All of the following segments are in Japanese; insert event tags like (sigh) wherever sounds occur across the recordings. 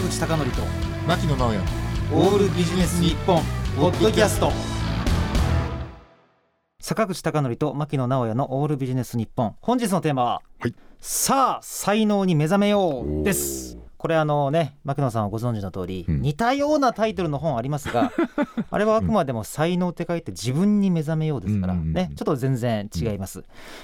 坂口孝則と牧野直哉。オールビジネス日本ポッドキャスト。坂口孝則と牧野直哉のオールビジネス日本。本日のテーマは、はい。さあ才能に目覚めようです。これあのね牧野さんはご存知の通り、うん。似たようなタイトルの本ありますが (laughs) あれはあくまでも才能って書いて自分に目覚めようですからうんうんうん。ねちょっと全然違います。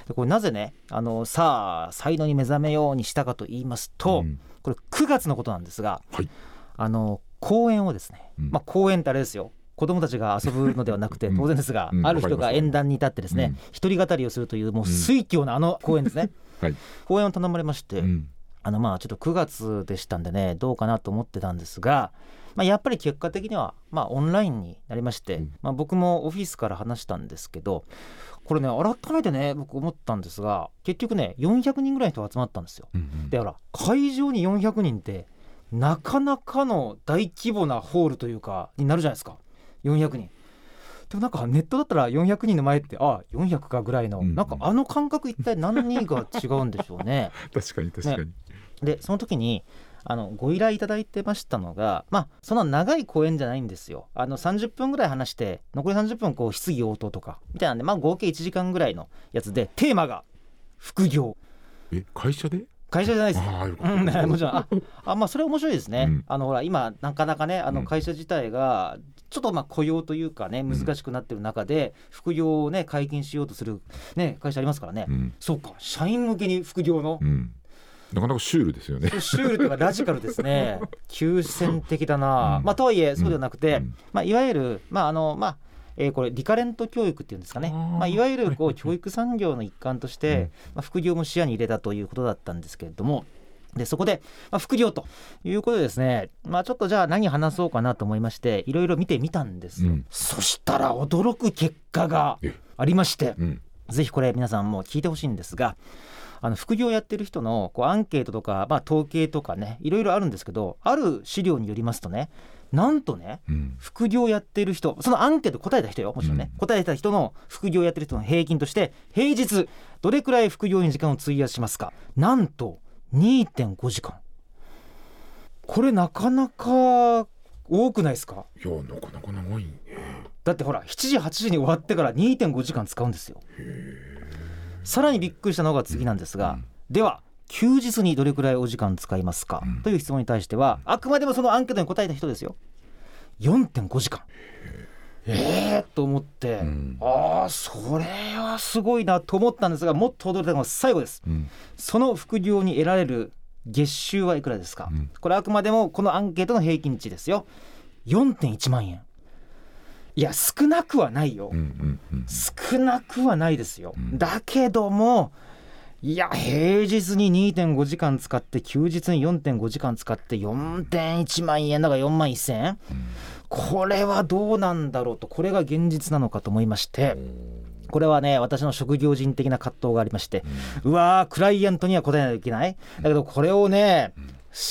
でこれなぜねあのさあ才能に目覚めようにしたかと言いますと、うんこれ9月のことなんですが、はい。あの公園をですね、うん。まあ公園ってあれですよ。子供たちが遊ぶのではなくてうん。当然ですが、うん。ある人がわかります。演壇に立ってですね、うん。一人語りをするというもう水教なあの公園ですね、(laughs) はい。公演を頼まれまして、うん。あのまあちょっと9月でしたんでねどうかなと思ってたんですが、まあ、やっぱり結果的にはまあオンラインになりまして、うんまあ、僕もオフィスから話したんですけどこれね改めてね僕思ったんですが結局ね400人ぐらいの人が集まったんですよ。うんでほら会場に400人ってなかなかの大規模なホールというかになるじゃないですか400人。でもなんかネットだったら400人の前ってあ400かぐらいの、うんなんかあの感覚一体何が違うんでしょうね。確かに確かに、でその時にあのご依頼いただいてましたのがまあそんな長い講演じゃないんですよ。あの30分ぐらい話して残り30分こう質疑応答とかみたいなんでまあ合計1時間ぐらいのやつでテーマが副業。え会社で？会社じゃないです。うんねもちろん。ああまあそれ面白いですね、うん。あのほら今なかなかねあうん。の会社自体がちょっとまあ雇用というかねん。難しくなってる中で副業をね解禁しようとするね会社ありますからね、うん。そうか社員向けに副業のうんなかなかシュールですよね。シュールというかラジカルですね。(laughs) 急先的だな、うん。まあとはいえそうではなくて、うん。まあ、いわゆるまああのまあえーこれリカレント教育っていうんですかね。まあ、いわゆるこはい。う教育産業の一環として、うん。まあ、副業も視野に入れたということだったんですけれども。でそこで、まあ、副業ということでですね、まあ、ちょっとじゃあ何話そうかなと思いましていろいろ見てみたんですよ、うん。そしたら驚く結果がえ。ありましてうん。ぜひこれ皆さんも聞いてほしいんですがあの副業やってる人のこうアンケートとか、まあ、統計とかねいろいろあるんですけどある資料によりますとねなんとねうん。副業やってる人そのアンケート答えた人よもちろんね、うん。答えた人の副業やってる人の平均として平日どれくらい副業に時間を費やしますか？なんと2.5時間。これなかなか多くないですか？いやなかなか長いね。だってほら7時8時に終わってから2.5時間使うんですよさらにびっくりしたのが次なんですが、うん。では休日にどれくらいお時間使いますか、うん。という質問に対してはあくまでもそのアンケートに答えた人ですよ。4.5時間。ええー、と思って、うん。ああそれはすごいなと思ったんですがもっと驚いたのが最後です。うん。その副業に得られる月収はいくらですか、うん。これあくまでもこのアンケートの平均値ですよ。4.1万円いや少なくはないよ、うんうんうん。少なくはないですよ、うん。だけどもいや平日に2.5時間使って休日に4.5時間使って4.1万円だから4万1000円？これはどうなんだろうとこれが現実なのかと思いましてこれはね私の職業人的な葛藤がありましてうわークライアントには答えないといけない。だけどこれをね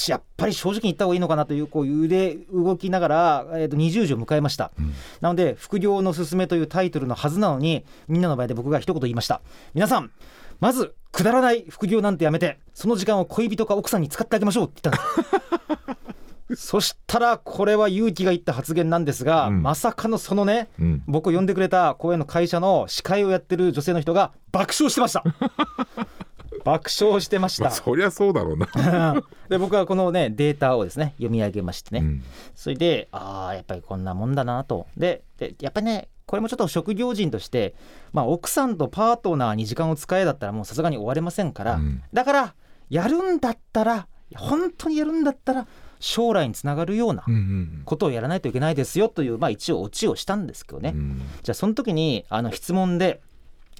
やっぱり正直に言った方がいいのかなというこう腕動きながら、えー、と20時を迎えました、ん。なので副業のすすめというタイトルのはずなのにみんなの前で僕が一言言いました。皆さんまずくだらない副業なんてやめてその時間を恋人か奥さんに使ってあげましょうって言ったんですそしたらこれは勇気がいった発言なんですが、うん。まさかのそのねうん。僕を呼んでくれた公演の会社の司会をやってる女性の人が爆笑してました (laughs) 爆笑してました。まあそりゃそうだろうな。(laughs) で僕はこのねデータをですね読み上げましてね、うん。それでああやっぱりこんなもんだなと。ででやっぱりねこれもちょっと職業人として、まあ、奥さんとパートナーに時間を使えだったらもうさすがに終われませんから、うん。だからやるんだったら本当にやるんだったら将来につながるようなことをやらないといけないですよという、まあ、一応オチをしたんですけどね、うん。じゃあその時にあの質問で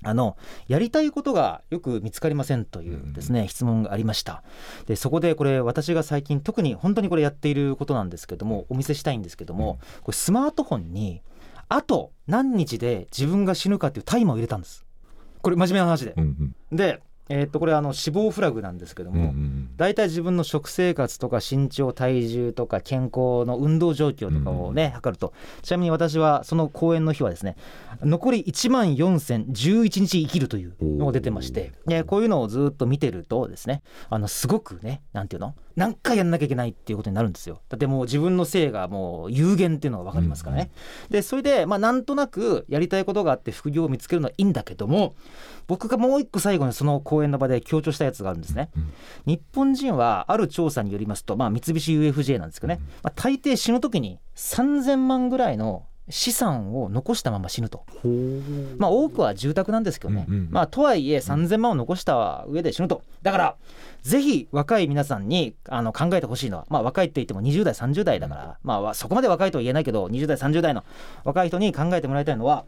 あのやりたいことがよく見つかりませんというですね、質問がありました。でそこでこれ私が最近特に本当にこれやっていることなんですけどもお見せしたいんですけども、これスマートフォンにあと何日で自分が死ぬかっていうタイマーを入れたんです。これ真面目な話で。う、ん。で、えーっとこれあの死亡フラグなんですけどうんうんうも、ん。大体自分の食生活とか身長体重とか健康の運動状況とかをね、測ると。ちなみに私はその公演の日はですね残り1万4011日生きるというのが出てましてでこういうのをずっと見てるとですねあのすごくねなんていうの？何回やんなきゃいけないっていうことになるんですよ。だってもう自分の性がもう有限っていうのが分かりますからね、でそれでまあなんとなくやりたいことがあって副業を見つけるのはいいんだけども僕がもう一個最後にその講演の場で強調したやつがあるんですね、うん。日本人はある調査によりますと、まあ、三菱 UFJ なんですけどね、まあ、大抵死ぬ時に3000万ぐらいの資産を残したまま死ぬと、まあ、多くは住宅なんですけどね、うんうんまあ、とはいえ3000万を残した上で死ぬと。だからぜひ若い皆さんにあの考えてほしいのは、まあ、若いって言っても20代30代だから、まあわ、そこまで若いとは言えないけど20代30代の若い人に考えてもらいたいのは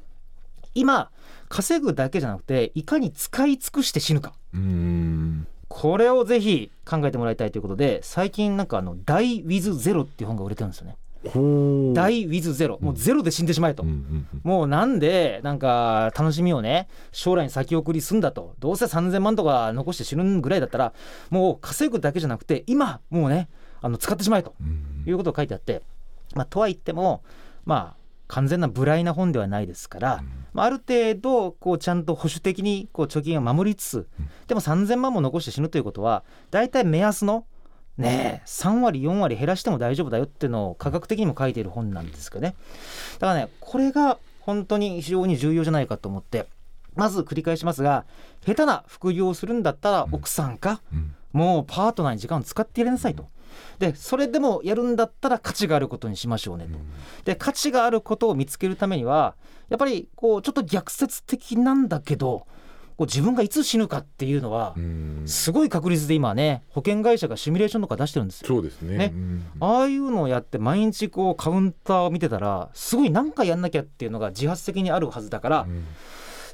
今稼ぐだけじゃなくていかに使い尽くして死ぬか。これをぜひ考えてもらいたいということで最近なんかあの「Die with Zero」っていう本が売れてるんですよね。ほう。Die with Zero もうゼロで死んでしまえと。うんうんもうなんでなんか楽しみをね将来に先送りすんだと。どうせ3000万とか残して死ぬぐらいだったらもう稼ぐだけじゃなくて今もうねあの使ってしまえと。いうことを書いてあって、まあ、とは言ってもまあ完全な無頼な本ではないですから、まあ、ある程度こうちゃんと保守的にこう貯金を守りつつでも3000万も残して死ぬということは大体目安のねえ3割4割減らしても大丈夫だよっていうのを科学的にも書いている本なんですけどねだからねこれが本当に非常に重要じゃないかと思ってまず繰り返しますが下手な副業をするんだったら奥さんか、うんもうパートナーに時間を使ってやりなさいと。でそれでもやるんだったら価値があることにしましょうねと。で価値があることを見つけるためにはやっぱりこうちょっと逆説的なんだけどこう自分がいつ死ぬかっていうのはうん。すごい確率で今ね保険会社がシミュレーションとか出してるんですよ。そうですね。ね。うんああいうのをやって毎日こうカウンターを見てたらすごい何かやんなきゃっていうのが自発的にあるはずだから、うん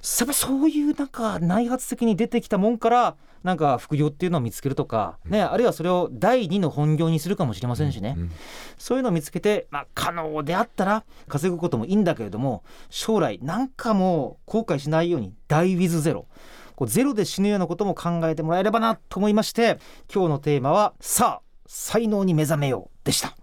そういうなんか内発的に出てきたもんからなんか副業っていうのを見つけるとか、ね、あるいはそれを第二の本業にするかもしれませんしね、うん。そういうのを見つけて、まあ、可能であったら稼ぐこともいいんだけれども将来なんかもう後悔しないように「Die with Zero」こうゼロで死ぬようなことも考えてもらえればなと思いまして今日のテーマは「さあ才能に目覚めよう」でした。